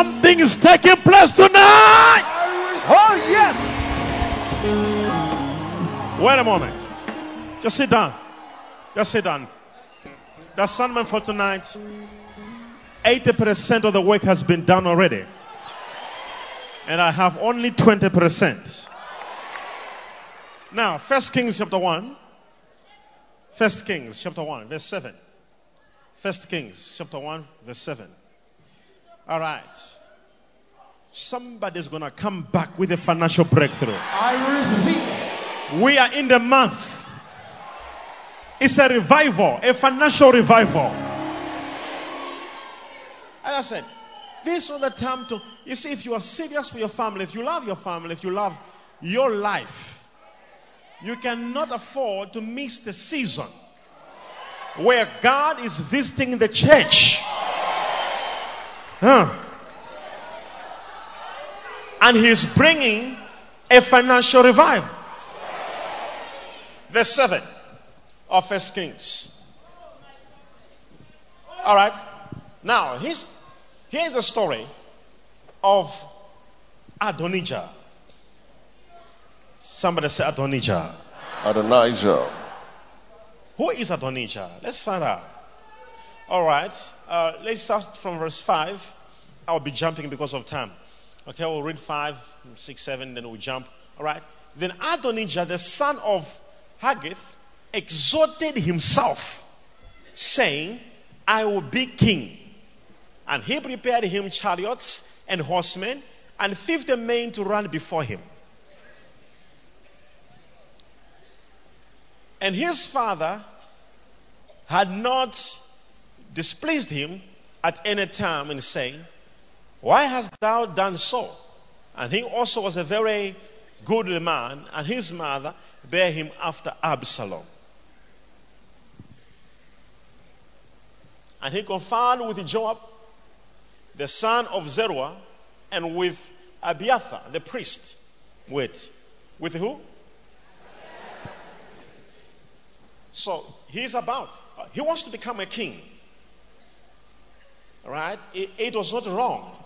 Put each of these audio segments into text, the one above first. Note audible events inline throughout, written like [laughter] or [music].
Something is taking place tonight. Oh, yes. Wait a moment. Just sit down. Just sit down. The sermon for tonight 80% of the work has been done already. And I have only 20%. Now, First Kings chapter 1. First Kings chapter 1, verse 7. First Kings chapter 1, verse 7. All right. Somebody's going to come back with a financial breakthrough. I receive. We are in the month. It's a revival, a financial revival. And I said, this is the time to, you see, if you are serious for your family, if you love your family, if you love your life, you cannot afford to miss the season where God is visiting the church. Huh. And He's bringing a financial revival. Verse 7 of First Kings. All right. Now, here's, here's the story of Adonijah. Somebody say Adonijah. Adonijah. Who is Adonijah? Let's find out. All right. Uh, let's start from verse 5. I'll be jumping because of time. Okay, we'll read 5, 6, 7, then we'll jump. All right. Then Adonijah, the son of Haggith, exalted himself, saying, I will be king. And he prepared him chariots and horsemen and 50 men to run before him. And his father had not displeased him at any time in saying, Why hast thou done so? And he also was a very goodly man, and his mother bare him after Absalom. And he conferred with Joab, the son of Zeruiah, and with Abiathar, the priest. Wait, with who? So he's about, he wants to become a king. Right? It, it was not wrong.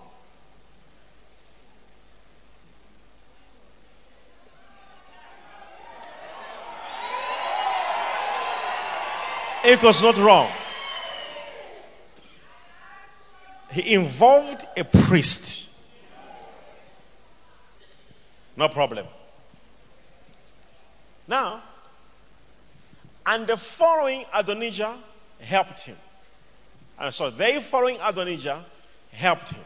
It was not wrong. He involved a priest. No problem. Now, and the following Adonijah helped him. And so they following Adonijah helped him.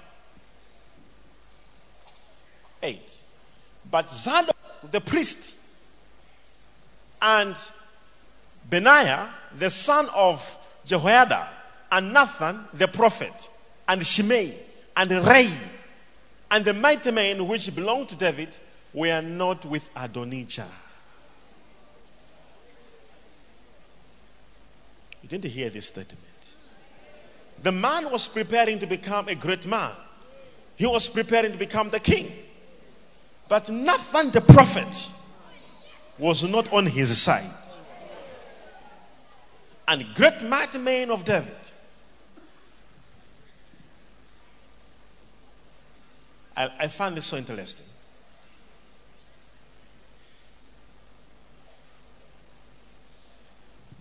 Eight. But Zadok, the priest, and Benaiah, the son of Jehoiada, and Nathan, the prophet, and Shimei, and Rei, and the mighty men which belonged to David were not with Adonijah. You didn't hear this statement. The man was preparing to become a great man, he was preparing to become the king. But Nathan the prophet was not on his side. And great mighty of David. I, I find this so interesting.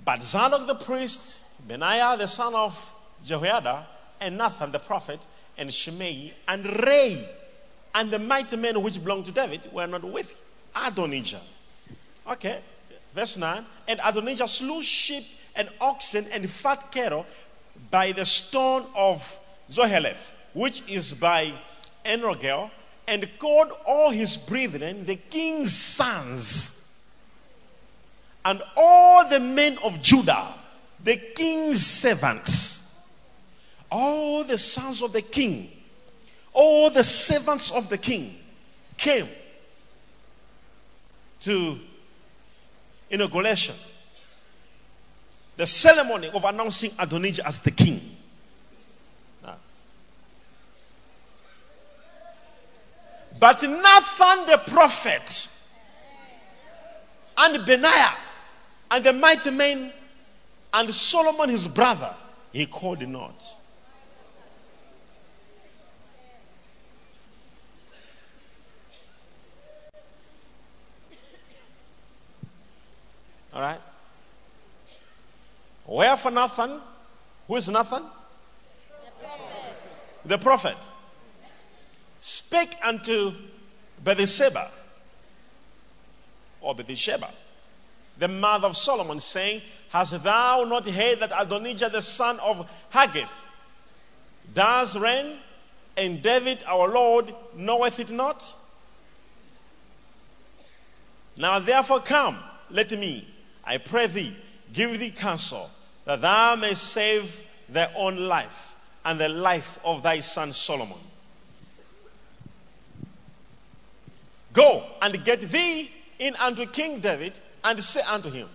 But Zadok the priest, Benaiah the son of Jehoiada, and Nathan the prophet, and Shimei, and Rei, and the mighty men which belonged to David were not with Adonijah. Okay, verse 9. And Adonijah slew sheep and oxen and fat cattle by the stone of Zoheleth, which is by Enrogel, and called all his brethren, the king's sons and all the men of Judah, the king's servants, all the sons of the king, all the servants of the king came to inauguration, the ceremony of announcing Adonijah as the king. But Nathan the prophet and Benaiah and the mighty men and Solomon his brother, he called not. Wherefore Nathan, who is Nathan? The prophet. Spake unto Bathsheba, or Bathsheba, the mother of Solomon, saying, Hast thou not heard that Adonijah the son of Haggith does reign, and David our Lord knoweth it not? Now therefore come, let me, I pray thee, give thee counsel, that thou mayst save thy own life and the life of thy son Solomon. Go and get thee in unto King David, and say unto him,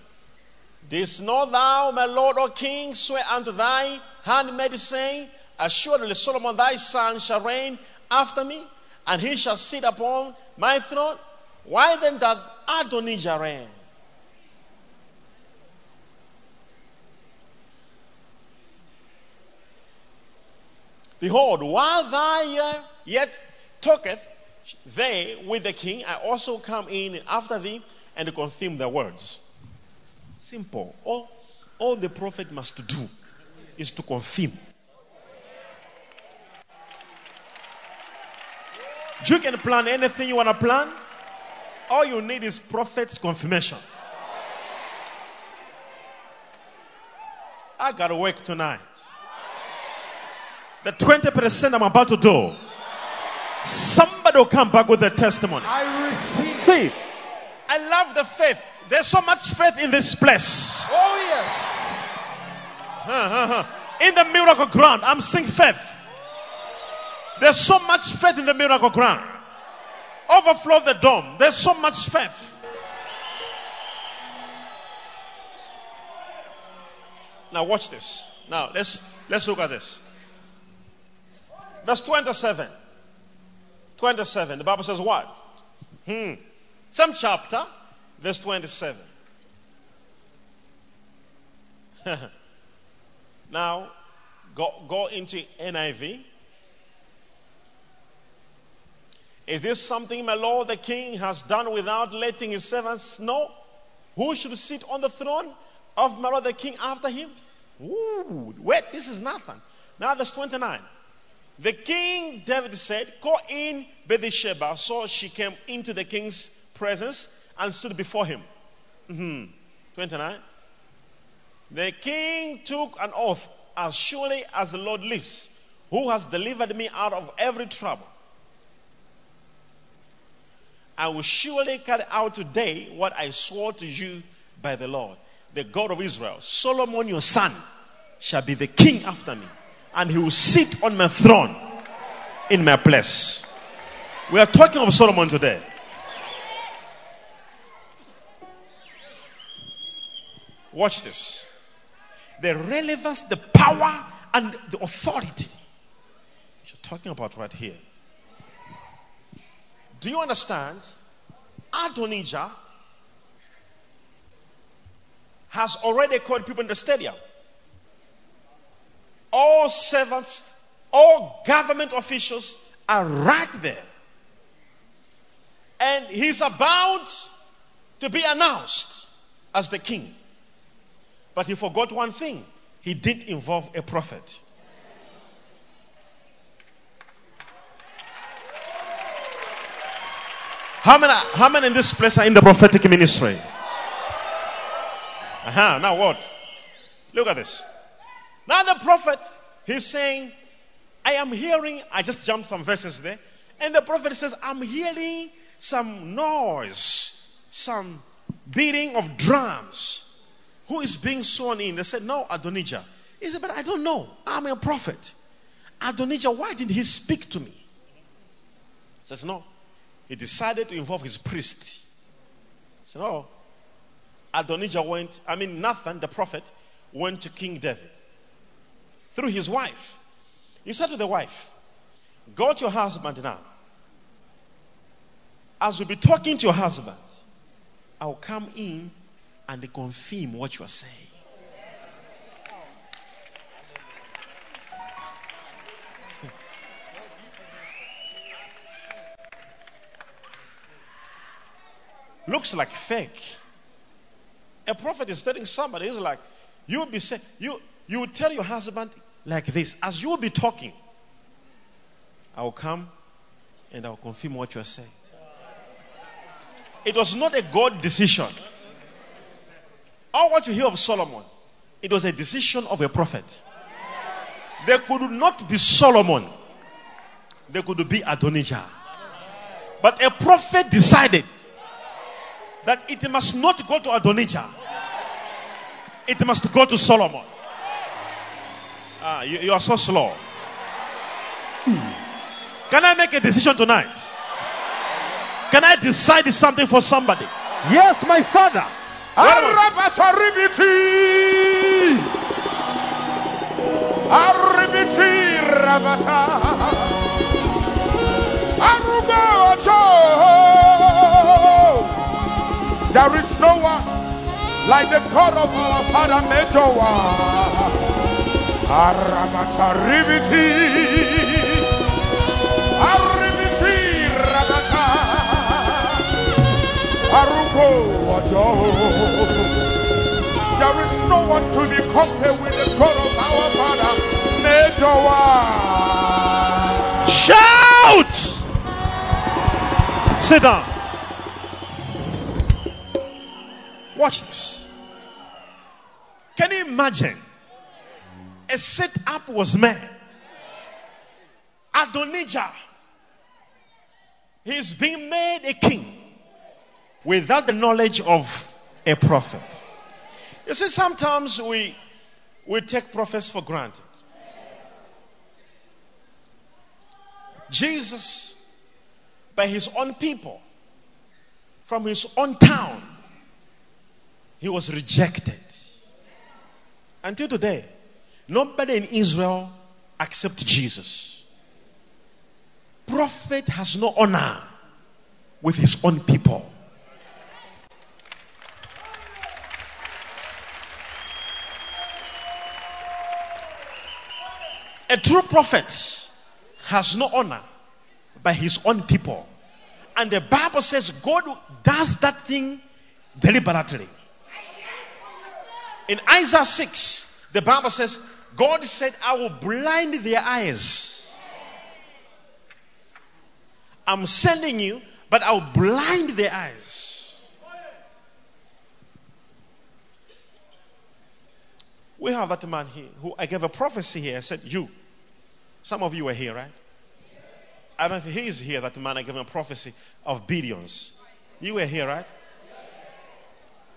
Didst not thou, my lord or king, swear unto thy handmaid, saying, Assuredly Solomon thy son shall reign after me, and he shall sit upon my throne? Why then doth Adonijah reign? Behold, while thou uh, yet talketh they with the king, I also come in after thee and confirm the words. Simple. All, all the prophet must do is to confirm. You can plan anything you want to plan. All you need is prophet's confirmation. I got to work tonight. The 20% I'm about to do, somebody will come back with a testimony. I receive. I love the faith. There's so much faith in this place. Oh, yes. In the miracle ground, I'm seeing faith. There's so much faith in the miracle ground. Overflow the dome. There's so much faith. Now watch this. Now let's let's look at this. Verse 27. 27. The Bible says what? Hmm. Some chapter, verse 27. [laughs] now, go, go into NIV. Is this something my Lord the King has done without letting his servants know? Who should sit on the throne of my Lord the King after him? Ooh, wait, this is nothing. Now, verse 29. The king David said, Call in Bathsheba. So she came into the king's presence and stood before him. Mm-hmm. 29. The king took an oath, as surely as the Lord lives, who has delivered me out of every trouble. I will surely carry out today what I swore to you by the Lord, the God of Israel. Solomon, your son, shall be the king after me, and he will sit on my throne in my place. We are talking of Solomon today. Watch this. The relevance, the power, and the authority you're talking about right here. Do you understand? Adonijah has already called people in the stadium. All servants, all government officials are right there. And he's about to be announced as the king. But he forgot one thing he did involve a prophet. How many, how many in this place are in the prophetic ministry? Uh-huh. Now what? Look at this. Now the prophet, he's saying, I am hearing, I just jumped some verses there. And the prophet says, I'm hearing some noise, some beating of drums. Who is being sworn in? They said, No, Adonijah. He said, But I don't know. I'm a prophet. Adonijah, why did he speak to me? He says, No he decided to involve his priest. So oh, no, Adonijah went, I mean, Nathan, the prophet, went to King David through his wife. He said to the wife, Go to your husband now. As we be talking to your husband, I'll come in and confirm what you are saying. [laughs] looks like fake. A prophet is telling somebody, he's like, You will be saying, you you will tell your husband like this as you will be talking. I will come and I will confirm what you are saying. It was not a God decision. All what you hear of Solomon, it was a decision of a prophet. There could not be Solomon. There could be Adonijah. But a prophet decided that it must not go to Adonijah. It must go to Solomon. Ah, you, you are so slow. Can I make a decision tonight? Can I decide something for somebody? Yes, my father. Arabataribiti. Aribiti rabata. Arugo ojo. There is no one like the God of our father Mejoa. Arabataribiti. Aribiti rabata. Arugo ojo. There is no one to be compared with the God of our Father, Mejoa. Shout! Sit down. Watch this. Can you imagine? A setup was made. Adonijah, he's being made a king without the knowledge of a prophet. You see, sometimes we, we take prophets for granted. Jesus, by his own people, from his own town, he was rejected. Until today, nobody in Israel accepts Jesus. Prophet has no honor with his own people. A true prophet has no honor by his own people. And the Bible says God does that thing deliberately. In Isaiah 6, the Bible says, God said, I will blind their eyes. I'm sending you, but I'll blind their eyes. We have that man here who I gave a prophecy here. I said, You. Some of you were here, right? I don't know if he is here, that man I gave him a prophecy of billions. You were here, right?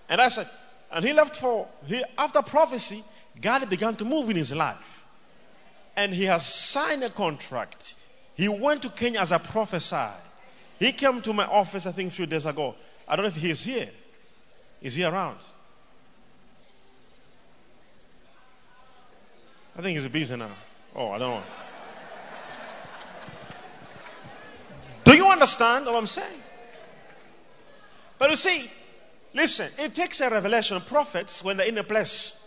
And I said, and he left for, he, after prophecy, God began to move in his life. And he has signed a contract. He went to Kenya as a prophesied. He came to my office, I think, a few days ago. I don't know if he's here. Is he around? I think he's a busy now. Oh, I don't know. Do you understand what I'm saying? But you see, listen, it takes a revelation. Prophets, when they're in a place,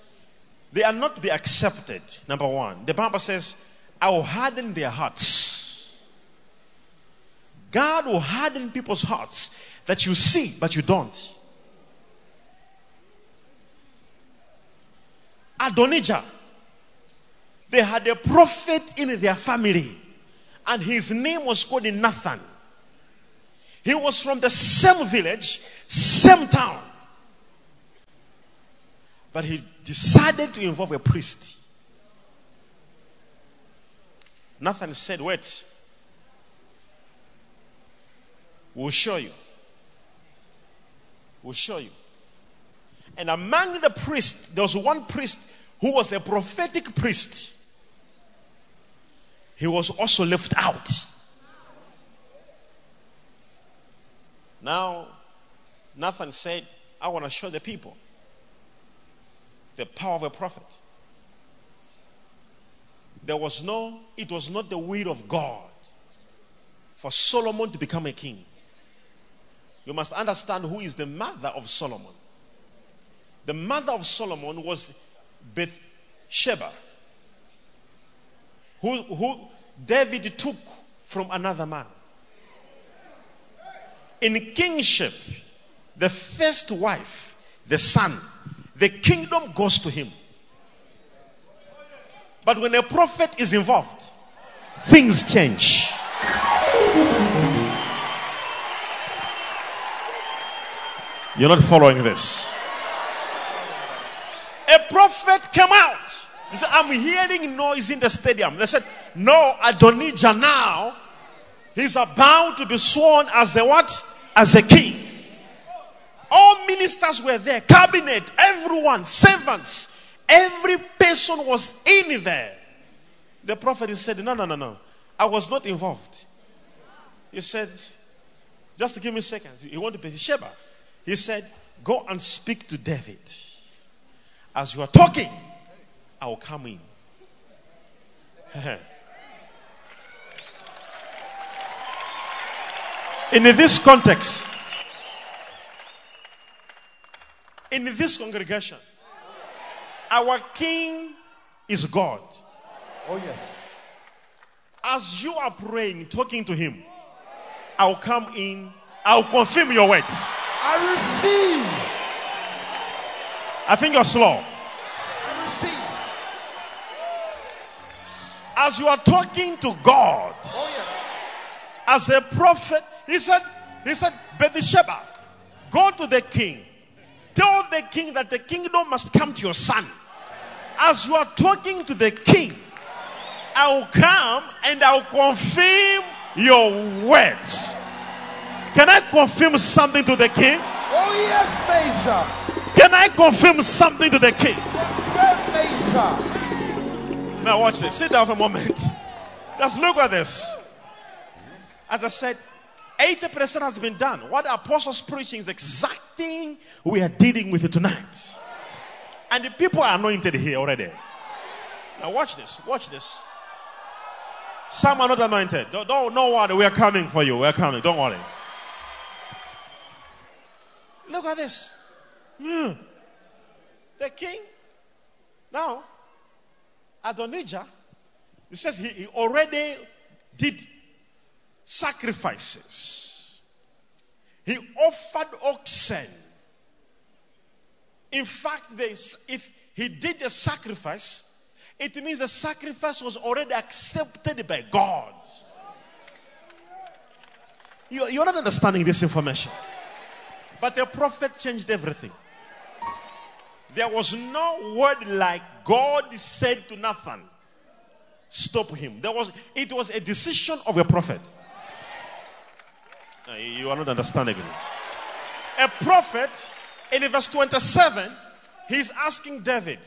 they are not to be accepted. Number one, the Bible says, I will harden their hearts. God will harden people's hearts that you see, but you don't. Adonijah, they had a prophet in their family, and his name was called Nathan. He was from the same village, same town. But he decided to involve a priest. Nathan said, Wait, we'll show you. We'll show you. And among the priests, there was one priest who was a prophetic priest. He was also left out. Now, Nathan said, I want to show the people the power of a prophet. There was no, it was not the will of God for Solomon to become a king. You must understand who is the mother of Solomon. The mother of Solomon was Bathsheba, who, who David took from another man. In kingship, the first wife, the son, the kingdom goes to him. But when a prophet is involved, things change. You're not following this. A prophet came out. He said, I'm hearing noise in the stadium. They said, No, Adonijah now, he's about to be sworn as a what? As a king. Ministers were there, cabinet, everyone, servants, every person was in there. The prophet said, No, no, no, no. I was not involved. He said, Just give me seconds. He wanted to be Sheba. He said, Go and speak to David. As you are talking, I will come in. [laughs] in this context, in this congregation, our king is God. Oh, yes. As you are praying, talking to him, I'll come in, I'll confirm your words. I receive. I think you're slow. I receive. As you are talking to God, Oh, yes. as a prophet, he said, he said, Bathsheba, go to the king. Tell the king that the kingdom must come to your son. As you are talking to the king, I will come and I will confirm your words. Can I confirm something to the king? Oh, yes, Mesa. Can I confirm something to the king? Confirm, Mesa. Now, watch this. Sit down for a moment. Just look at this. As I said, 80% has been done. What the apostles preaching is exact thing we are dealing with tonight. And the people are anointed here already. Now, watch this. Watch this. Some are not anointed. Don't, don't, don't worry. We are coming for you. We are coming. Don't worry. Look at this. Hmm. The king. Now, Adonijah, he says he, he already did sacrifices. He offered oxen. In fact, if he did a sacrifice, it means the sacrifice was already accepted by God. You, you're not understanding this information. But a prophet changed everything. There was no word like God said to Nathan, stop him. There was it was a decision of a prophet. Uh, You are not understanding it. A prophet in verse 27, he's asking David,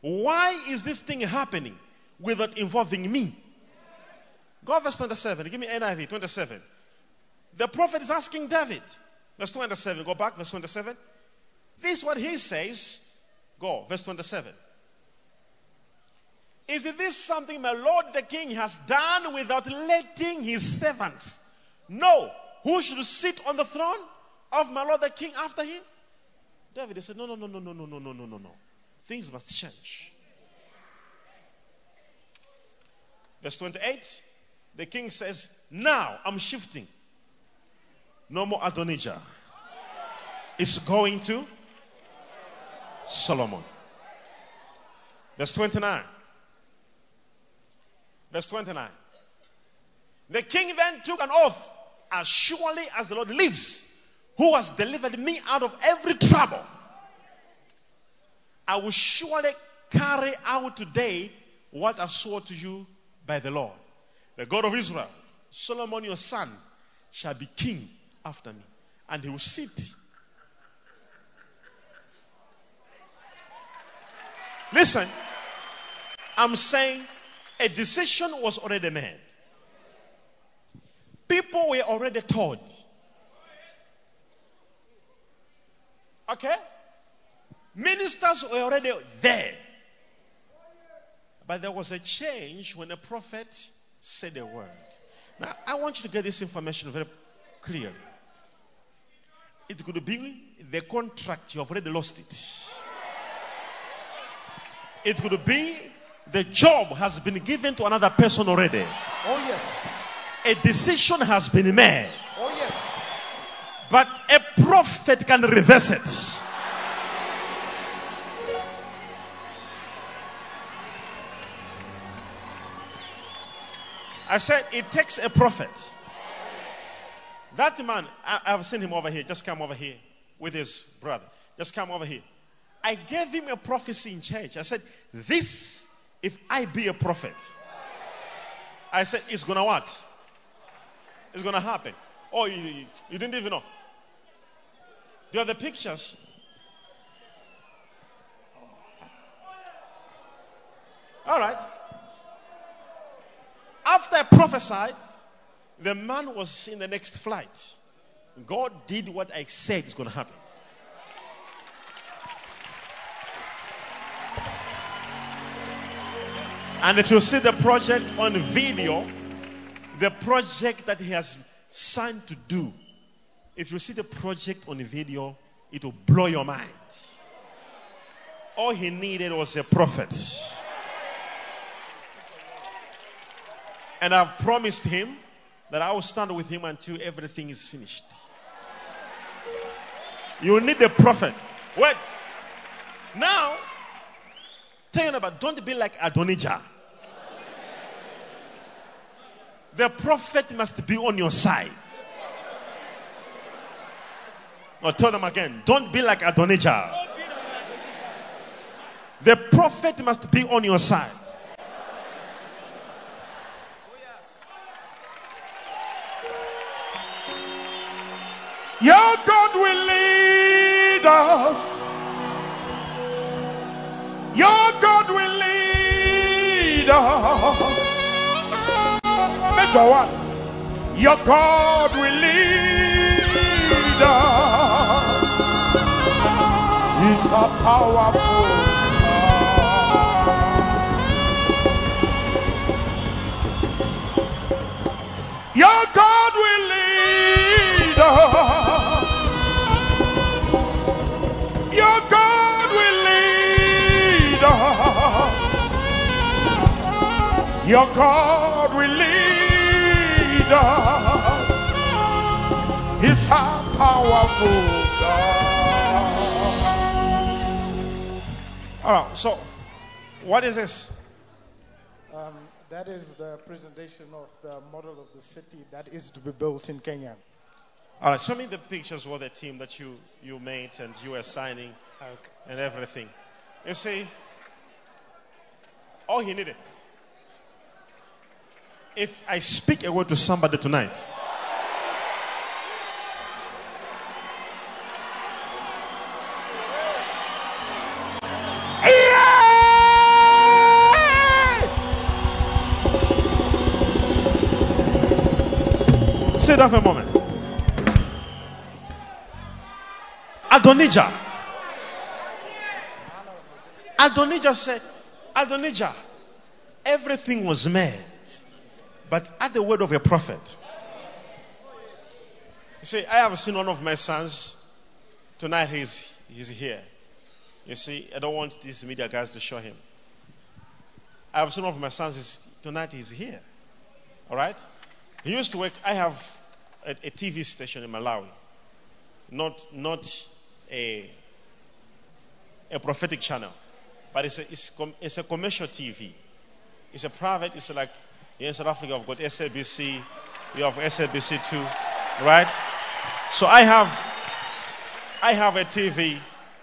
why is this thing happening without involving me? Go verse 27. Give me NIV 27. The prophet is asking David, verse 27. Go back, verse 27. This is what he says. Go, verse 27. Is this something my Lord the king has done without letting his servants know who should sit on the throne of my Lord the king after him? David said, No, no, no, no, no, no, no, no, no, no, no. Things must change. Verse 28, the king says, Now I'm shifting. No more Adonijah. It's going to Solomon. Verse 29. Verse 29. The king then took an oath, as surely as the Lord lives, who has delivered me out of every trouble. I will surely carry out today what I swore to you by the Lord. The God of Israel, Solomon your son, shall be king after me, and he will sit Listen, I'm saying a decision was already made. People were already told. Okay? Ministers were already there. But there was a change when a prophet said a word. Now, I want you to get this information very clearly. It could be the contract, you have already lost it. It could be the job has been given to another person already. Oh, yes. A decision has been made. Oh, yes. But a prophet can reverse it. I said it takes a prophet. That man, I, I've seen him over here. Just come over here with his brother. Just come over here. I gave him a prophecy in church. I said, This, if I be a prophet, I said, it's gonna what? It's gonna happen. Oh, you, you, you didn't even know. You have the pictures? All right. After I prophesied, the man was in the next flight. God did what I said is going to happen. And if you see the project on video, the project that he has signed to do, if you see the project on the video, it will blow your mind. All he needed was a prophet. And I've promised him that I will stand with him until everything is finished. You need a prophet. Wait. Now, tell you about don't be like Adonijah. The prophet must be on your side. I'll tell them again. Don't be like Adonijah. The prophet must be on your side. Your God will lead us. Your Major one. Your God will lead us. He's a powerful God. Your God will lead us. Your God will lead us. Your God will lead us. He's a powerful God. All right, so what is this? Um, that is the presentation of the model of the city that is to be built in Kenya. All right, show me the pictures of the team that you, you made and you were signing Okay. and everything. You see, all he needed. If I speak a word to somebody tonight, sit down for a moment. Adonijah. Adonijah said, Adonijah, everything was made, but at the word of a prophet. You see, I have seen one of my sons. Tonight he's, he's here. You see, I don't want these media guys to show him. I have seen one of my sons. Tonight he's here. All right? He used to work. I have a, a TV station in Malawi, not not a a prophetic channel, but it's a, it's, com, it's a commercial TV. It's a private. It's like here in South Africa, I've got SABC. You have SABC too, right? So I have I have a TV.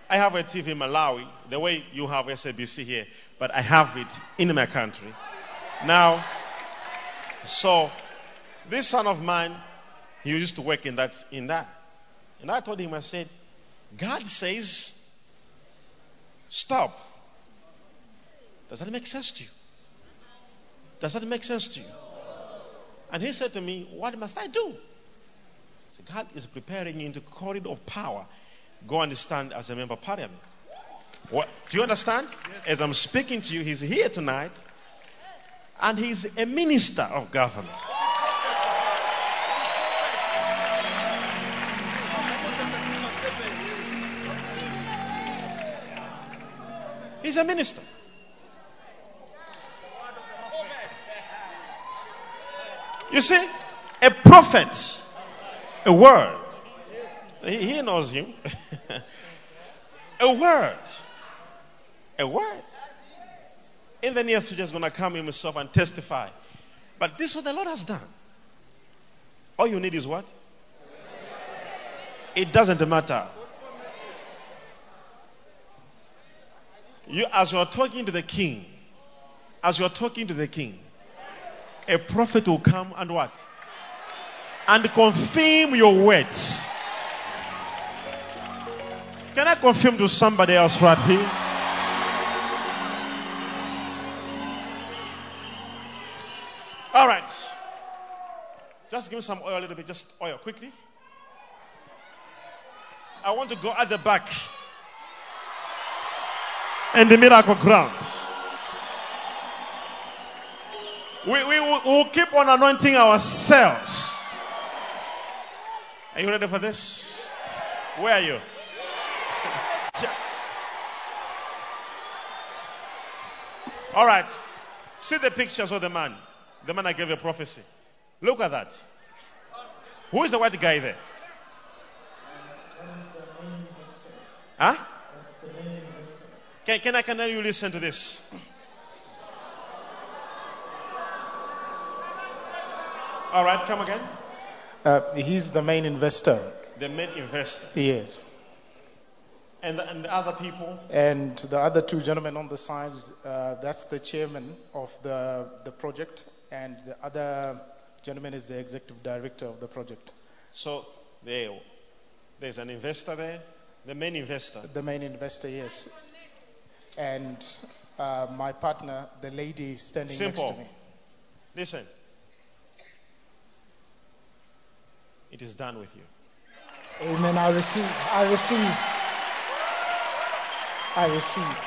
I have a TV in Malawi, the way you have SABC here, but I have it in my country. Now, so this son of mine, he used to work in that in that. And I told him, I said, God says, stop. Does that make sense to you? Does that make sense to you? And he said to me, What must I do? So God is preparing you into corridor of power. Go and stand as a member of parliament. What, do you understand? As I'm speaking to you, he's here tonight, and he's a minister of government. He's a minister. You see, a prophet, a word. He, knows him. [laughs] a word. A word. In the near future, is going to come himself and testify. But this is what the Lord has done. All you need is what? It doesn't matter. You, as you are talking to the king, as you are talking to the king, a prophet will come and what? And confirm your words. Can I confirm to somebody else right here? All right. Just give me some oil a little bit, just oil quickly. I want to go at the back and the miracle ground. We, we will we'll keep on anointing ourselves. Are you ready for this? Where are you? [laughs] All right. See the pictures of the man. The man I gave a prophecy. Look at that. Who is the white guy there? Huh? Can, can, I, can you listen to this? All right, come again. Uh, he's the main investor. The main investor. He is. And the, and the other people? And the other two gentlemen on the side, uh, that's the chairman of the, the project, and the other gentleman is the executive director of the project. So there, there's an investor there, the main investor. The main investor, yes. And uh, my partner, the lady standing Simple. next to me. Listen. It is done with you. Amen. I receive. I receive. I receive.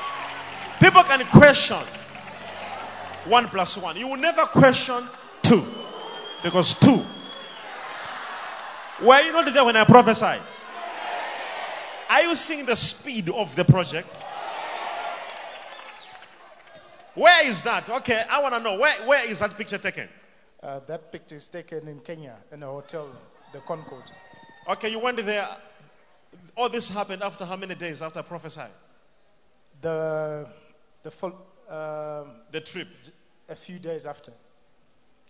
People can question one plus one. You will never question two. Because two. Were you not there when I prophesied? Are you seeing the speed of the project? Where is that? Okay, I want to know. Where, where is that picture taken? Uh, that picture is taken in Kenya in a hotel, the Concord. Okay, you went there. All this happened after how many days after prophesying? The, the full, um, The trip. a few days after.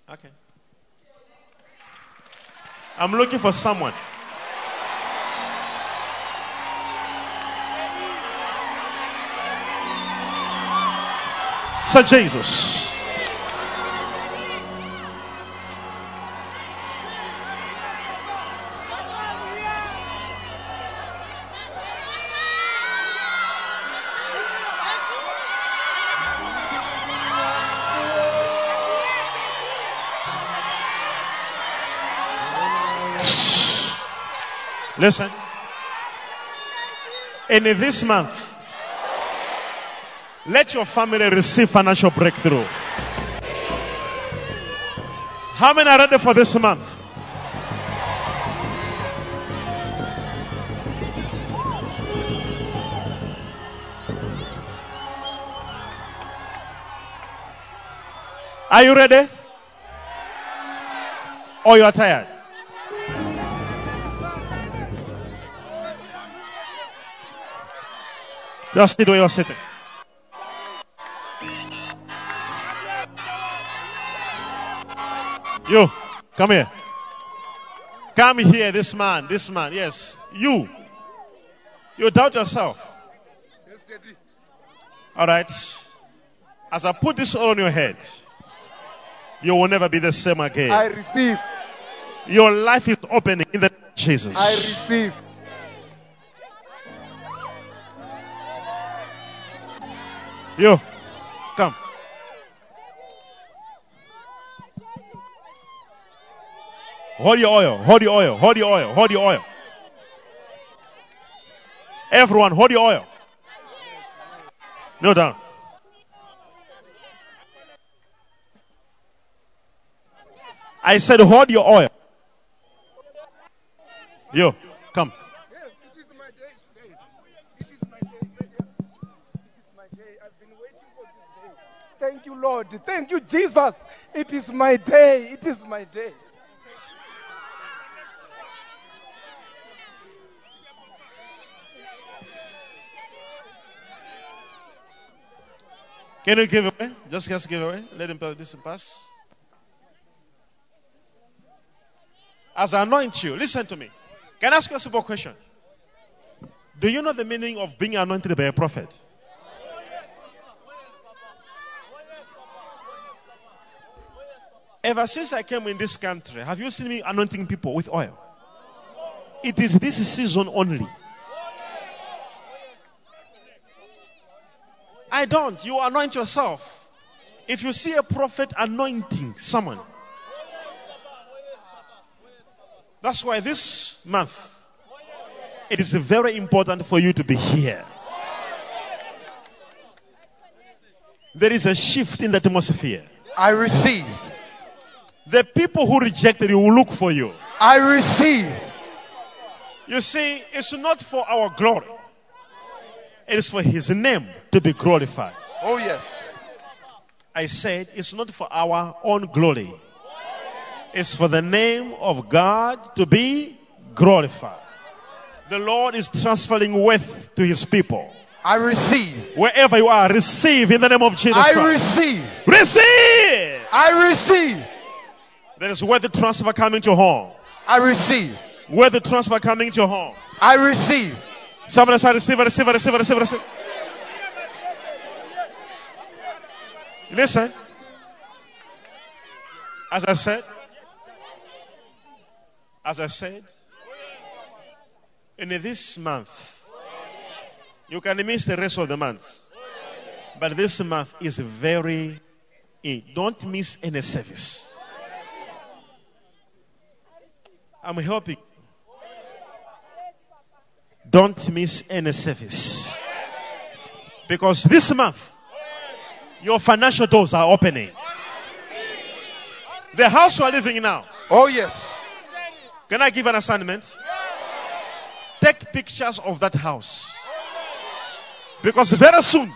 Okay. I'm looking for someone. Sir Jesus. Listen. In this month, let your family receive financial breakthrough. How many are ready for this month? Are you ready? Or you are tired? Just sit where you're. You, come here. Come here, this man, this man, yes. You. You doubt yourself. All right. As I put this on your head, you will never be the same again. I receive. your life is opening in the Jesus. I receive. You, come. Hold your oil, hold your oil, hold your oil, hold your oil. Everyone, hold your oil. No down. I said, hold your oil. You, come. Lord. Thank you, Jesus. It is my day. It is my day. Can you give away? Just just give away. Let him this pass. as I anoint you, listen to me. Can I ask you a simple question? Do you know the meaning of being anointed by a prophet? Ever since I came in this country, have you seen me anointing people with oil? It is this season only. I don't. You anoint yourself. If you see a prophet anointing someone, that's why this month it is very important for you to be here. There is a shift in the atmosphere. I receive. The people who rejected you will look for you. I receive. You see, it's not for our glory, it is for His name to be glorified. Oh, yes. I said it's not for our own glory, it's for the name of God to be glorified. The Lord is transferring wealth to His people. I receive. Wherever you are, receive in the name of Jesus I Christ. receive. receive! I receive. There is wealth transfer coming to home. I receive. Wealth transfer coming to home. I receive. Somebody say, receive, receive, receive, receive, receive. Listen. As I said, as I said, in this month, you can miss the rest of the months, but this month is very. eh, Don't miss any service. I'm helping. Don't miss any service. Because this month, your financial doors are opening. The house you are living in now, Oh, yes. can I give an assignment? Take pictures of that house. Because very soon,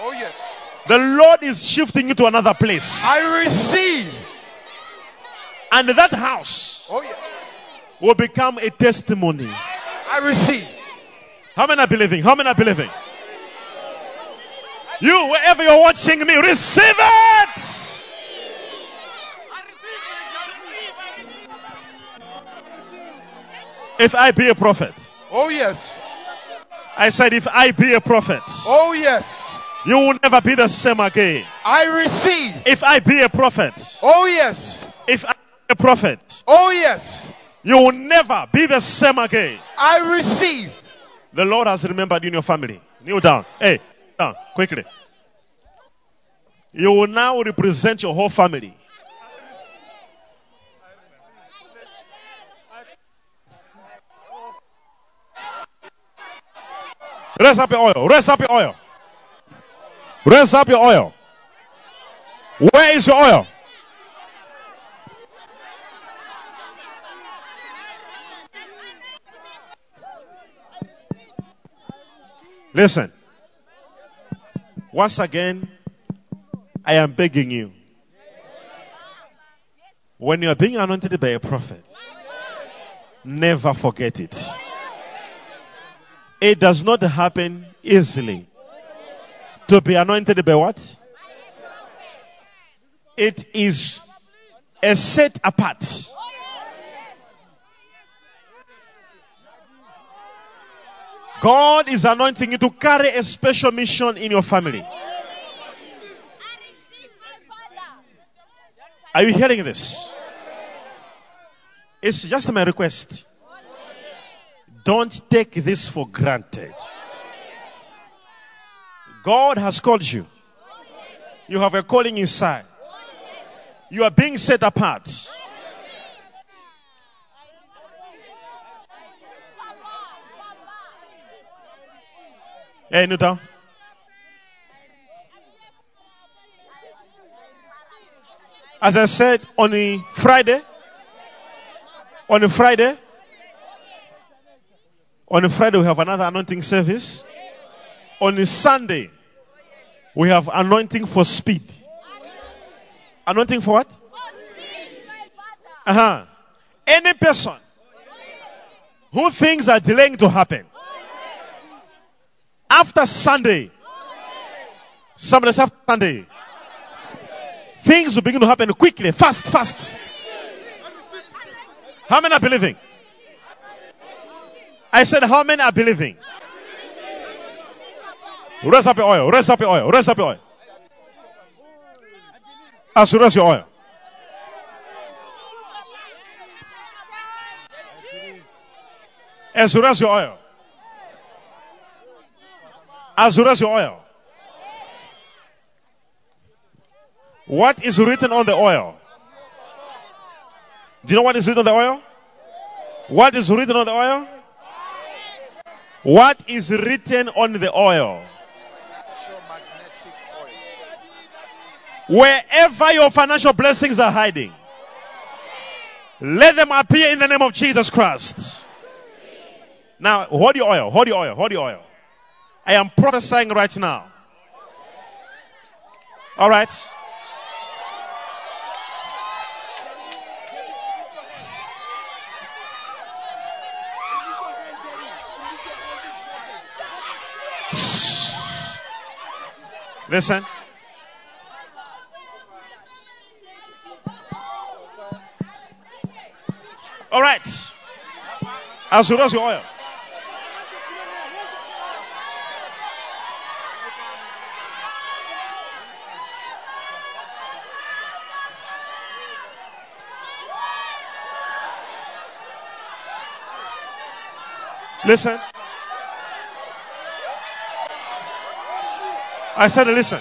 Oh, yes. the Lord is shifting you to another place. I receive. And that house Oh, yes. Will become a testimony. I receive. How many are believing? How many are believing? You, wherever you're watching me, receive it! If I be a prophet, Oh, yes. I said, if I be a prophet, Oh, yes. you will never be the same again. I receive. If I be a prophet, Oh, yes. if I be a prophet, Oh, yes. You will never be the same again. I receive. The Lord has remembered you in your family. Kneel down. Hey, down quickly. You will now represent your whole family. Raise up your oil. Raise up your oil. Raise up your oil. Where is your oil? Listen. Once again, I am begging you. When you are being anointed by a prophet, never forget it. It does not happen easily. To be anointed by what? It is a set apart. God is anointing you to carry a special mission in your family. Are you hearing this? It's just my request. Don't take this for granted. God has called you. You have a calling inside. You are being set apart. Hey, down. As I said on a Friday, on a Friday, on a Friday we have another anointing service. On a Sunday, we have anointing for speed. Anointing for what? Uh huh. Any person who things are delaying to happen after Sunday, somebody say after Sunday, things will begin to happen quickly, fast, fast. How many are believing? I said, How many are believing? Raise up your oil, raise up your oil, raise up your oil. As you raise your oil. As you raise your oil. As raise your oil. What is written on the oil? Do you know what is written on the oil? What is written on the oil? What is written on the oil? Wherever your financial blessings are hiding, let them appear in the name of Jesus Christ. Now, hold your oil, hold your oil, hold your oil. I am prophesying right now. All right. Listen. All right. As your oil. Listen. I said, listen.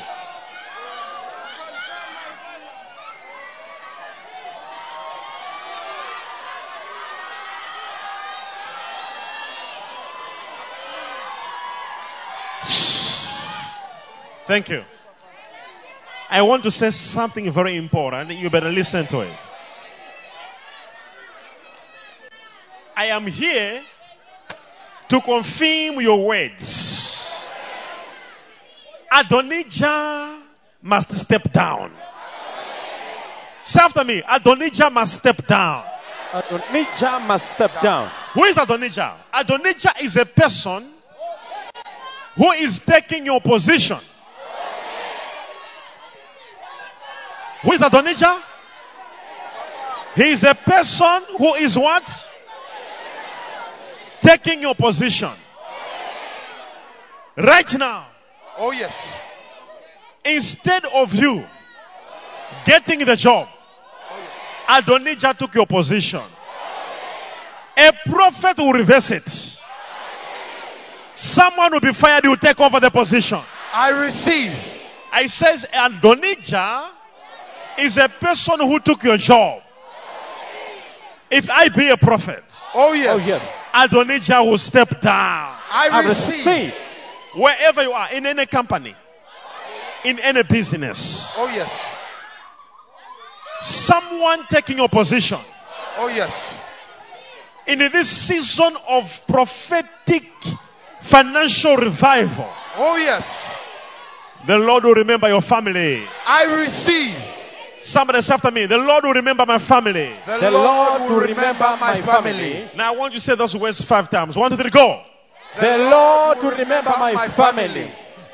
Thank you. I want to say something very important. You better listen to it. I am here to confirm your words. Adonijah must step down. Say after me, Adonijah must step down. Adonijah must step down. Who is Adonijah? Adonijah is a person who is taking your position. Who is Adonijah? He is a person who is what? Taking your position. Right now, Oh, yes. instead of you getting the job, Adonijah took your position. A prophet will reverse it. Someone will be fired, he will take over the position. I receive. I says Adonijah is a person who took your job. If I be a prophet, Oh, yes. Oh, yes. Adonijah will step down. I I receive. receive. Wherever you are, in any company, in any business, Oh, yes. someone taking your position. Oh, yes. In this season of prophetic financial revival, Oh, yes. the Lord will remember your family. I receive. Somebody say after me, the Lord will remember my family. The, The Lord will remember my family. family. Now I want you to say those words five times. One, two, three, go. The Lord to remember my family.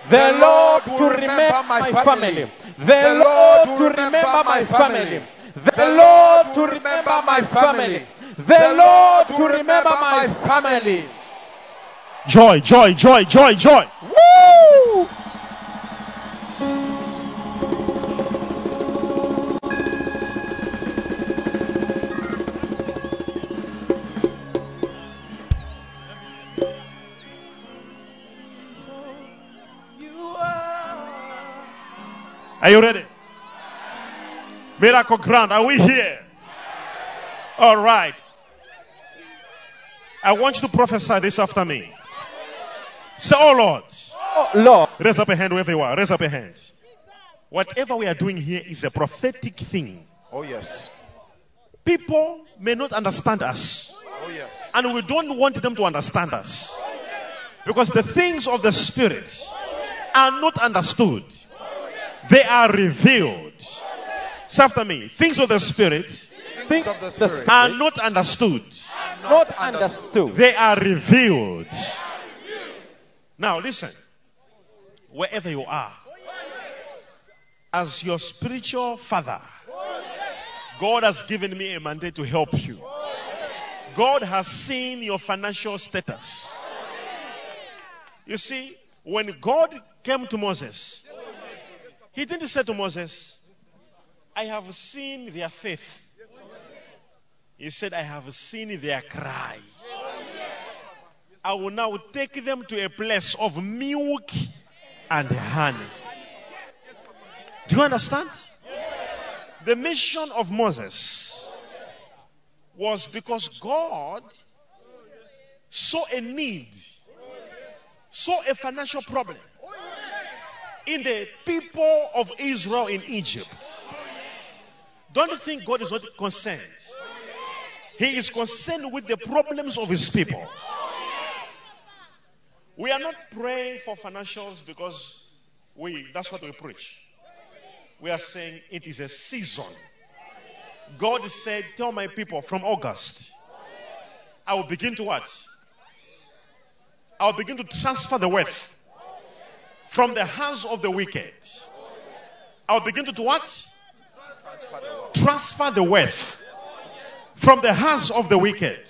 The Lord to remember my family. The Lord to remember my family. The Lord to remember my family. The Lord to remember my family. Joy, joy, joy, joy, joy. Woo! Are you ready? Miracle ground, are we here? All right. I want you to prophesy this after me. Say, Oh Lord, Oh, Lord, raise up a hand wherever you are. Raise up a hand. Whatever we are doing here is a prophetic thing. Oh, yes. People may not understand us, Oh, yes. and we don't want them to understand us. Because the things of the Spirit are not understood, they are revealed. Say after me things of the Spirit things of the the Spirit. are not understood, not understood. they are revealed. Now, listen, wherever you are, as your spiritual father, God has given me a mandate to help you. God has seen your financial status. You see, when God came to Moses, he didn't say to Moses, I have seen their faith. He said, I have seen their cry. I will now take them to a place of milk and honey. Do you understand? The mission of Moses was because God saw a need, saw a financial problem in the people of Israel in Egypt. Don't you think God is not concerned? He is concerned with the problems of his people. We are not praying for financials because we that's what we preach. We are saying it is a season. God said, Tell my people from August, I will begin to what? I will begin to transfer the wealth from the hands of the wicked. I will begin to do what? Transfer the wealth from the hands of the wicked.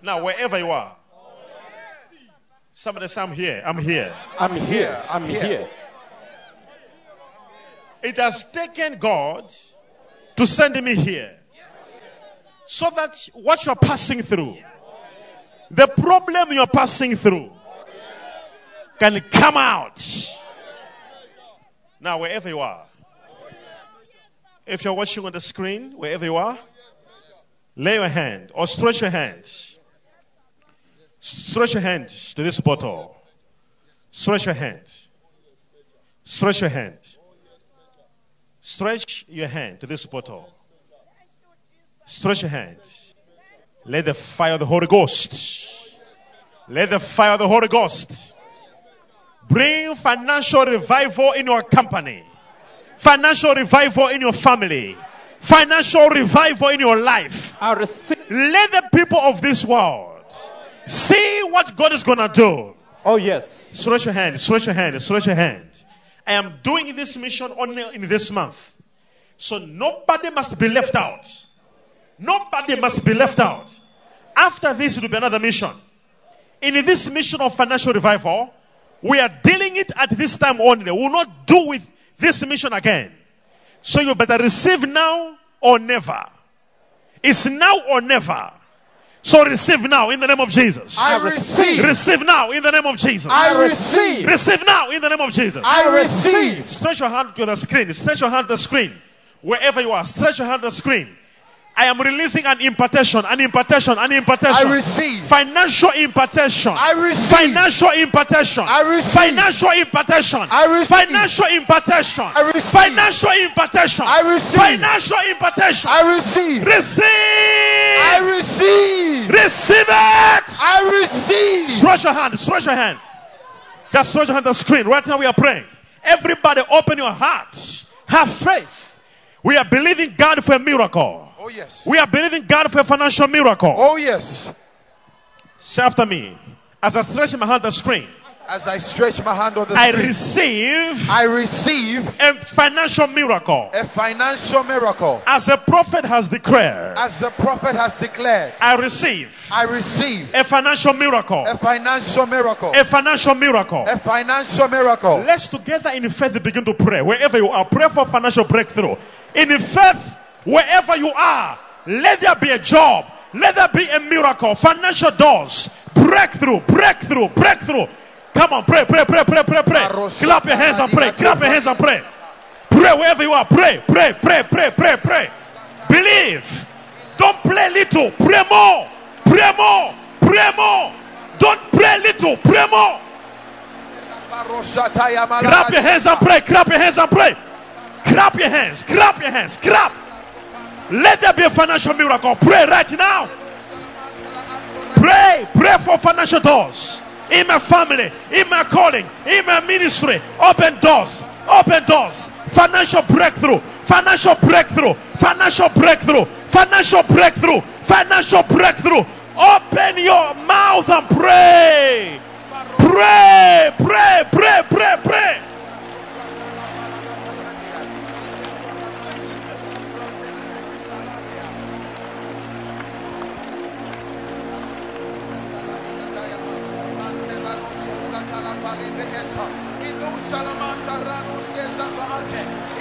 Now, wherever you are, somebody say, I'm here, I'm here. I'm here. I'm here. It has taken God to send me here so that what you're passing through, the problem you're passing through, can come out. Now, wherever you are, if you're watching on the screen, wherever you are, lay your hand or stretch your hand. Stretch your hand to this bottle. Stretch your hand. Stretch your hand. Stretch your hand to this bottle. Stretch your hand. Let the fire of the Holy Ghost. Let the fire of the Holy Ghost bring financial revival in your company, financial revival in your family, financial revival in your life. Let the people of this world see what God is going to do. Oh, yes. Stretch your hand, stretch your hand, stretch your hand. I am doing this mission only in this month. So nobody must be left out. Nobody must be left out. After this, it will be another mission. In this mission of financial revival, we are dealing it at this time only. We will not do with this mission again. So you better receive now or never. It's now or never. So receive now in the name of Jesus. I receive. Receive now in the name of Jesus. I receive. Receive now in the name of Jesus. I receive. Stretch your hand to the screen. Stretch your hand to the screen. Wherever you are, stretch your hand to the screen. I am releasing an impartation, an impartation, an impartation. I receive. Financial impartation. I receive. Financial impartation. I receive. Financial impartation. I receive. Financial impartation. I receive. Financial impartation. I receive. Financial impartation. I receive. receive. I receive. receive it. I receive. Stretch your hand. Stretch your hand. Just stretch your hand to the screen. Right now we are praying. Everybody open your heart. Have faith. We are believing God for a miracle. Oh yes. We are believing God for a financial miracle. Oh yes. Say after me. As I stretch my hand to the screen, As I stretch my hand on the I screen, receive I receive a financial miracle. a financial miracle. As a prophet has declared, As the prophet has declared, I receive I receive a financial miracle. a financial miracle. A financial miracle. A financial miracle. Let's together in faith begin to pray. Wherever you are, pray for financial breakthrough. In faith, wherever you are, let there be a job. Let there be a miracle. Financial doors. Breakthrough, breakthrough, breakthrough. Come on, pray, pray, pray, pray, pray, pray. Clap your hands and pray. Clap your hands and pray. Pray wherever you are. Pray, pray, pray, pray, pray, pray. Believe. Don't play little. Pray more. Pray more. Pray more. Don't pray little. Pray more. Clap your hands and pray. Clap your hands and pray. Clap your hands. Clap your hands. Clap. Let there be a financial miracle. Pray right now. Pray. Pray for financial doors. In my family, in my calling, in my ministry. Open doors. Open doors. Financial breakthrough. Financial breakthrough. Financial breakthrough. Financial breakthrough. Financial breakthrough. Open your mouth and pray. Pray. Pray. Pray. Pray. Pray. Riveeta. Inu salamanta ranus ke sabate. Ille ro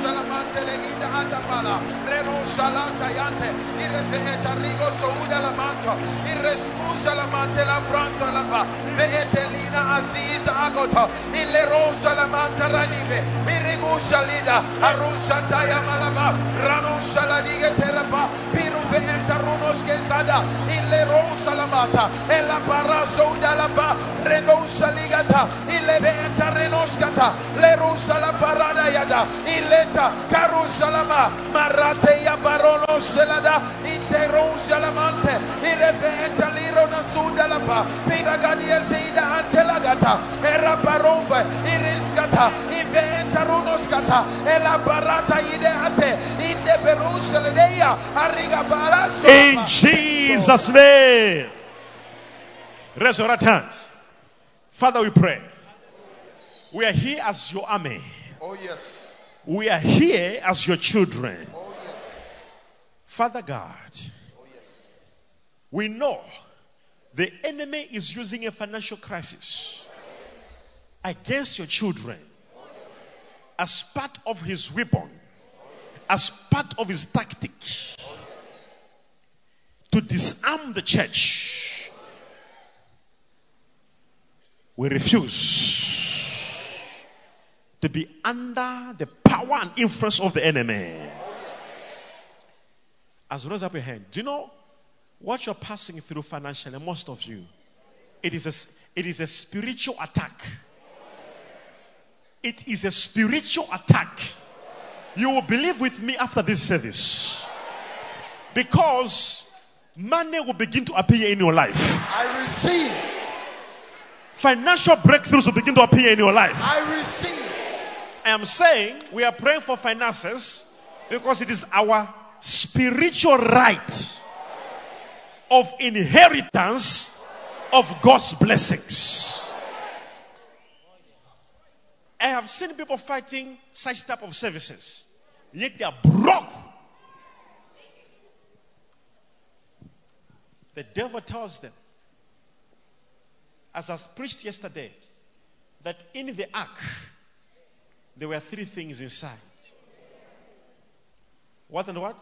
salamante le ida atapala. Reno salata yante. Irreveeta rigo souda la manto. Irresmu salamante la pranto la pa. Veetelina asisa agoto. Ille ro salamanta ranive. Irigu salida. Arusa taya malaba. Rano saladiga terapa. Piru veeta runos ke sada. Ille ro salamata. Ela para souda la ba. Reno saligata. Ille veeta renoskata. Le rusa la parada yada. Ileta karusalama. Marate ya barono selada. Intero salamante. Ireventa liro na suda la pa. Piragadia seida antelagata. Era barove. Iriskata. Inventa runoskata. Ela barata ide ate. Inde beruseledeya. Arriga bara In Jesus' name. Raise your right hand. Father, we pray. We are here as your army. Oh yes. We are here as your children. Oh yes. Father God, Oh yes. we know the enemy is using a financial crisis against your children as part of his weapon, as part of his tactic to disarm the church. We refuse to be under the power and influence of the enemy. As you raise up your hand, do you know what you're passing through financially? Most of you, it is a, it is a spiritual attack. It is a spiritual attack. You will believe with me after this service. Because money will begin to appear in your life. I receive. Financial breakthroughs will begin to appear in your life. I receive. I am saying we are praying for finances because it is our spiritual right of inheritance of God's blessings. I have seen people fighting such type of services, yet they are broke. The devil tells them, as I preached yesterday, that in the ark there were three things inside. What and what?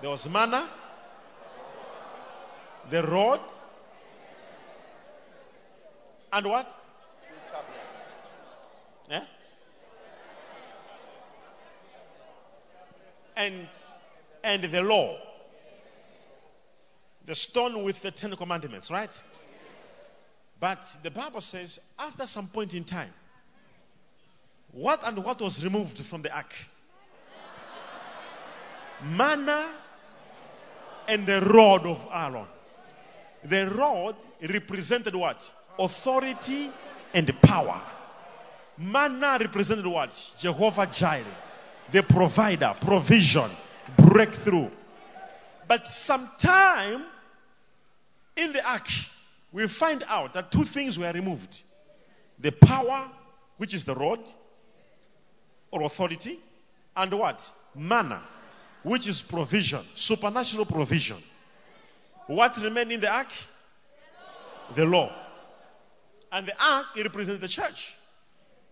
There was manna, the rod, and what? Two tablets. Yeah? And and the law. The stone with the Ten Commandments, right? But the Bible says, after some point in time, what and what was removed from the ark? Manna and the rod of Aaron. The rod represented what? Authority and power. Manna represented what? Jehovah Jireh, the provider, provision, breakthrough. But sometime in the ark, we find out that two things were removed the power, which is the rod or authority, and what? Manna, which is provision, supernatural provision. What remained in the ark? The law. And the ark it represented the church.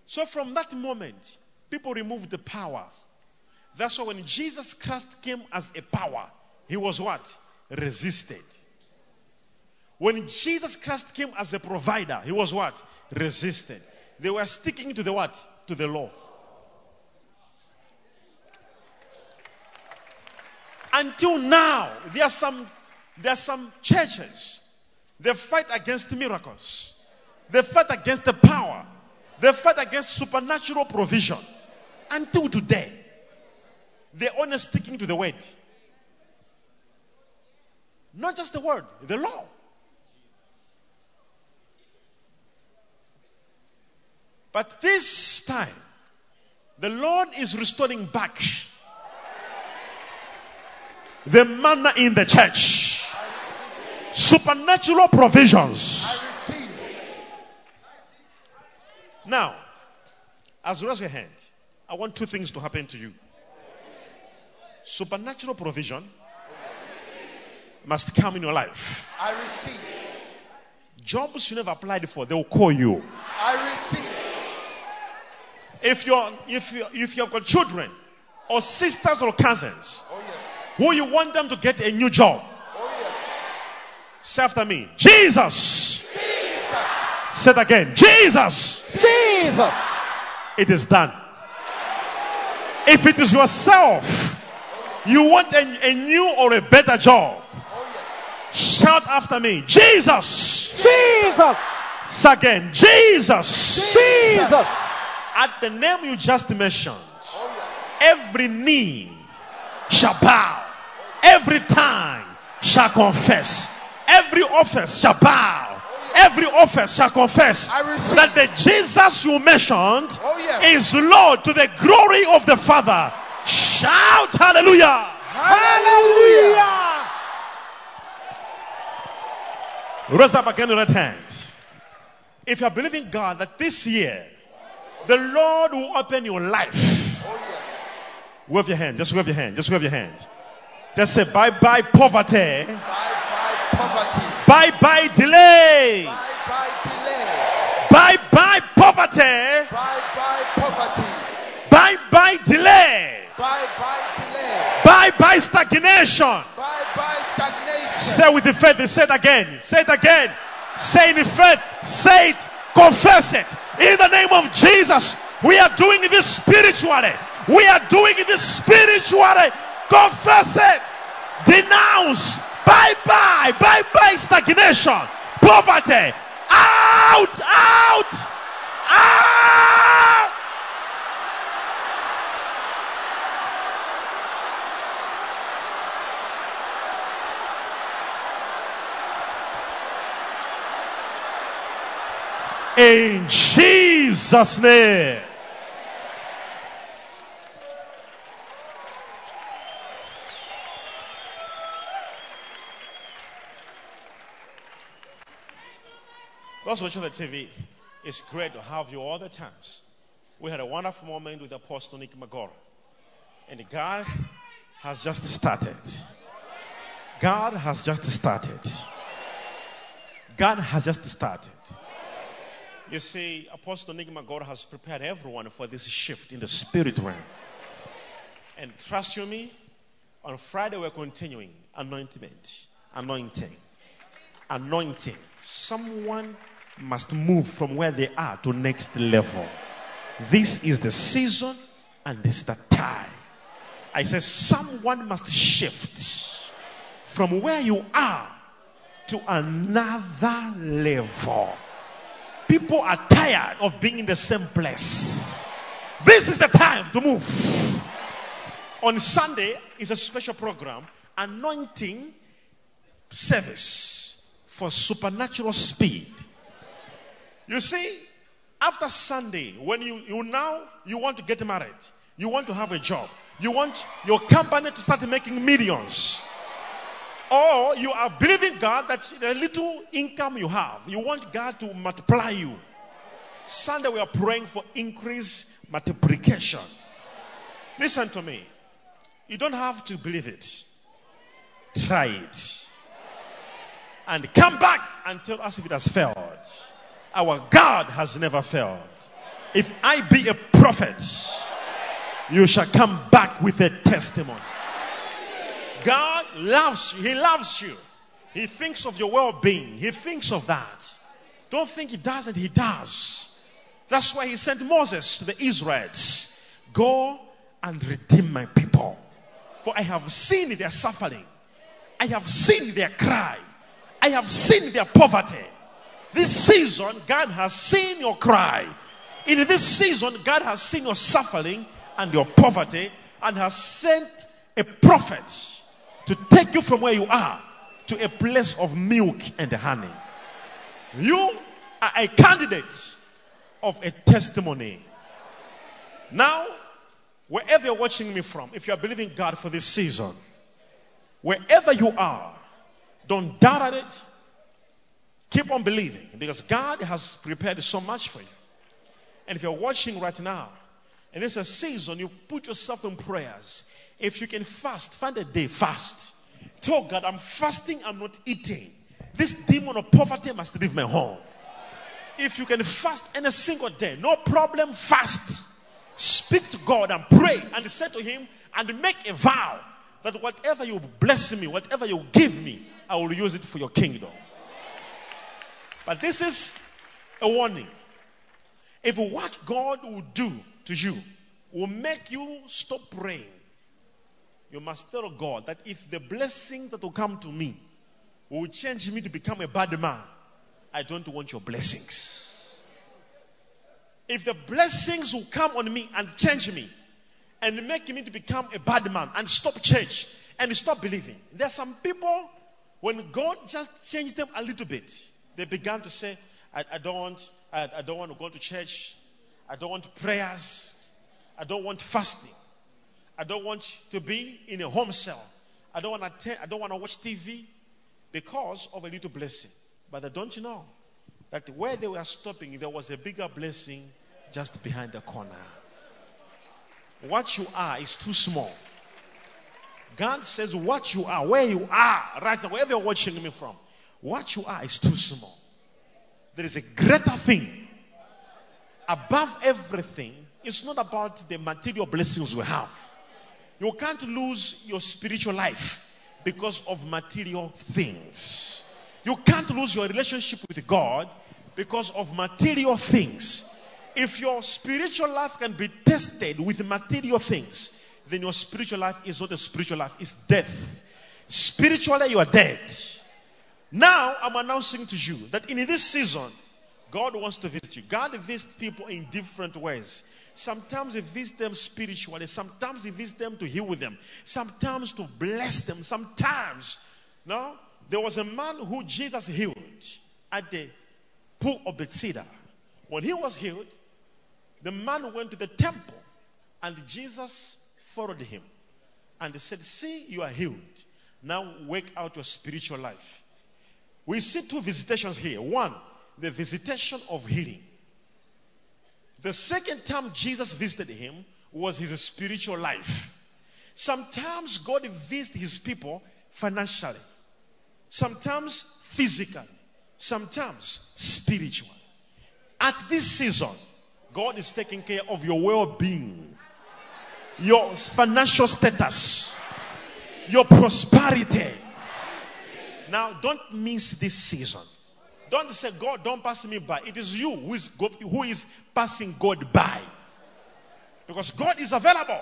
So from that moment, people removed the power. That's why when Jesus Christ came as a power, he was what? Resisted. When Jesus Christ came as a provider, he was what? Resisted. They were sticking to the what? To the law. Until now, there are some there are some churches. They fight against miracles. They fight against the power. They fight against supernatural provision. Until today, they're only sticking to the word. Not just the word, the law. But this time, the Lord is restoring back the manna in the church, supernatural provisions. Now, as you raise your hand, I want two things to happen to you. Supernatural provision must come in your life. I receive. jobs you never applied for, they will call you. I receive. If you're if you if you've got children or sisters or cousins Oh. Who you want them to get a new job, Oh yes. say after me, Jesus. Jesus. Say it again, Jesus. Jesus. It is done. If it is yourself, you want a, a new or a better job, oh, shout after me, Jesus. Jesus. Say again, Jesus. Jesus. At the name you just mentioned, oh, every knee shall bow, every tongue shall confess, every office shall bow, every office shall confess that the Jesus you mentioned Oh, yes. is Lord to the glory of the Father. Shout hallelujah! Hallelujah. Raise up again your right hand. If you are believing God that this year the Lord will open your life, oh, wave your hand. Just wave your hand. Just wave your hand. Just say bye bye poverty, Bye bye poverty. bye bye delay, Bye bye delay. bye bye poverty, Bye bye poverty. bye bye delay, Bye bye delay. bye bye stagnation. Bye bye stagnation. Say with the faith. Say it again. Say it again. Say in the faith. Say it. Confess it. In the name of Jesus. We are doing this spiritually. We are doing this spiritually. Confess it. Denounce. Bye bye. Bye bye stagnation. Poverty. Out. Out. Out. In Jesus' name. Those watching the TV, it's great to have you all the times. We had a wonderful moment with Apostle Nick Magora. And God has just started. God has just started. God has just started. You see, Apostle Nick Magora has prepared everyone for this shift in the spirit realm. And trust you me, on Friday we're continuing anointment, anointing, anointing. Someone must move from where they are to next level. This is the season and this is the time. I said someone must shift from where you are to another level. People are tired of being in the same place. This is the time to move. On Sunday is a special program, anointing service for supernatural speed. You see, after Sunday, when you, you now you want to get married, you want to have a job, you want your company to start making millions. Or you are believing God that the little income you have, you want God to multiply you. Sunday we are praying for increased multiplication. Listen to me. You don't have to believe it. Try it. And come back and tell us if it has failed. Our God has never failed. If I be a prophet, you shall come back with a testimony. God loves you. He loves you. He thinks of your well being. He thinks of that. Don't think He doesn't. He does. That's why He sent Moses to the Israelites Go and redeem my people. For I have seen their suffering, I have seen their cry, I have seen their poverty. This season, God has seen your cry. In this season, God has seen your suffering and your poverty and has sent a prophet to take you from where you are to a place of milk and honey. You are a candidate of a testimony. Now, wherever you're watching me from, if you are believing God for this season, wherever you are, don't doubt at it. Keep on believing because God has prepared so much for you. And if you're watching right now, and it's a season, you put yourself in prayers. If you can fast, find a day, fast. Tell God, I'm fasting, I'm not eating. This demon of poverty must leave my home. If you can fast any single day, no problem, fast. Speak to God and pray and say to Him and make a vow that whatever you bless me, whatever you give me, I will use it for your kingdom. But this is a warning. If what God will do to you will make you stop praying, you must tell God that if the blessings that will come to me will change me to become a bad man, I don't want your blessings. If the blessings will come on me and change me and make me to become a bad man and stop church and stop believing, there are some people, when God just changed them a little bit, they began to say, I, I don't want, I, I don't want to go to church. I don't want prayers. I don't want fasting. I don't want to be in a home cell. I don't want to attend, I don't want to watch TV because of a little blessing. But don't you know that where they were stopping, there was a bigger blessing just behind the corner. What you are is too small. God says, What you are, where you are, right now, wherever you're watching me from, what you are is too small. There is a greater thing. Above everything, it's not about the material blessings we have. You can't lose your spiritual life because of material things. You can't lose your relationship with God because of material things. If your spiritual life can be tested with material things, then your spiritual life is not a spiritual life, it's death. Spiritually, you are dead. Now, I'm announcing to you that in this season, God wants to visit you. God visits people in different ways. Sometimes He visits them spiritually, sometimes He visits them to heal with them, sometimes to bless them, sometimes. No, there was a man who Jesus healed at the pool of Bethesda. When he was healed, the man went to the temple and Jesus followed him and said, See, you are healed. Now work out your spiritual life. We see two visitations here. One, the visitation of healing. The second time Jesus visited him was his spiritual life. Sometimes God visits his people financially, sometimes physically, sometimes spiritually. At this season, God is taking care of your well being, your financial status, your prosperity now, don't miss this season. Don't say, God, don't pass me by. It is you who is, who is passing God by. Because God is available.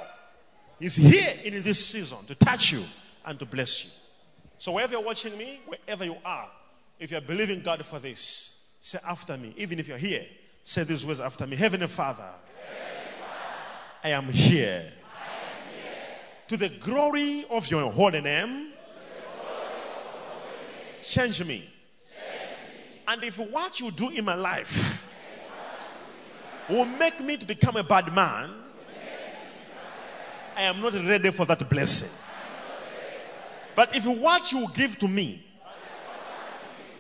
He's here in this season to touch you and to bless you. So, wherever you're watching me, wherever you are, if you're believing God for this, say after me. Even if you're here, say these words after me Heavenly Father, Heavenly Father I, am here, I am here to the glory of your holy name. Change me. And if what you do in my life will make me to become a bad man, I am not ready for that blessing. But if what you give to me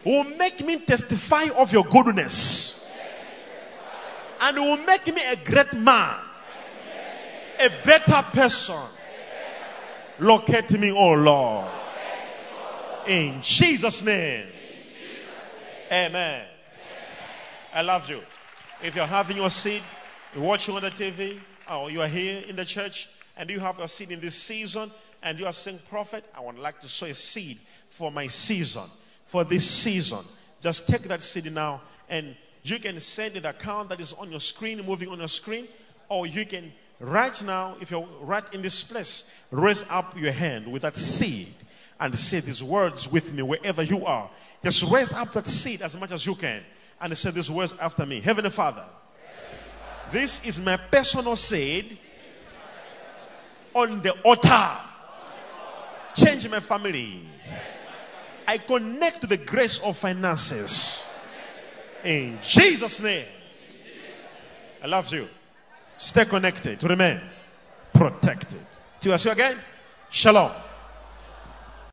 will make me testify of your goodness and will make me a great man, a better person, locate me, oh Lord. In Jesus' name. Amen. I love you. If you're having your seed, you're watching on the TV, or you are here in the church and you have your seed in this season and you are saying, Prophet, I would like to sow a seed for my season, for this season. Just take that seed now and you can send the account that is on your screen, moving on your screen, or you can right now, if you're right in this place, raise up your hand with that seed and say these words with me wherever you are. Just raise up that seed as much as you can and say these words after me. Heavenly Father, this is my personal seed on the altar. Change my family. I connect to the grace of finances. In Jesus' name. I love you. Stay connected to remain protected. Till I see you again. Shalom.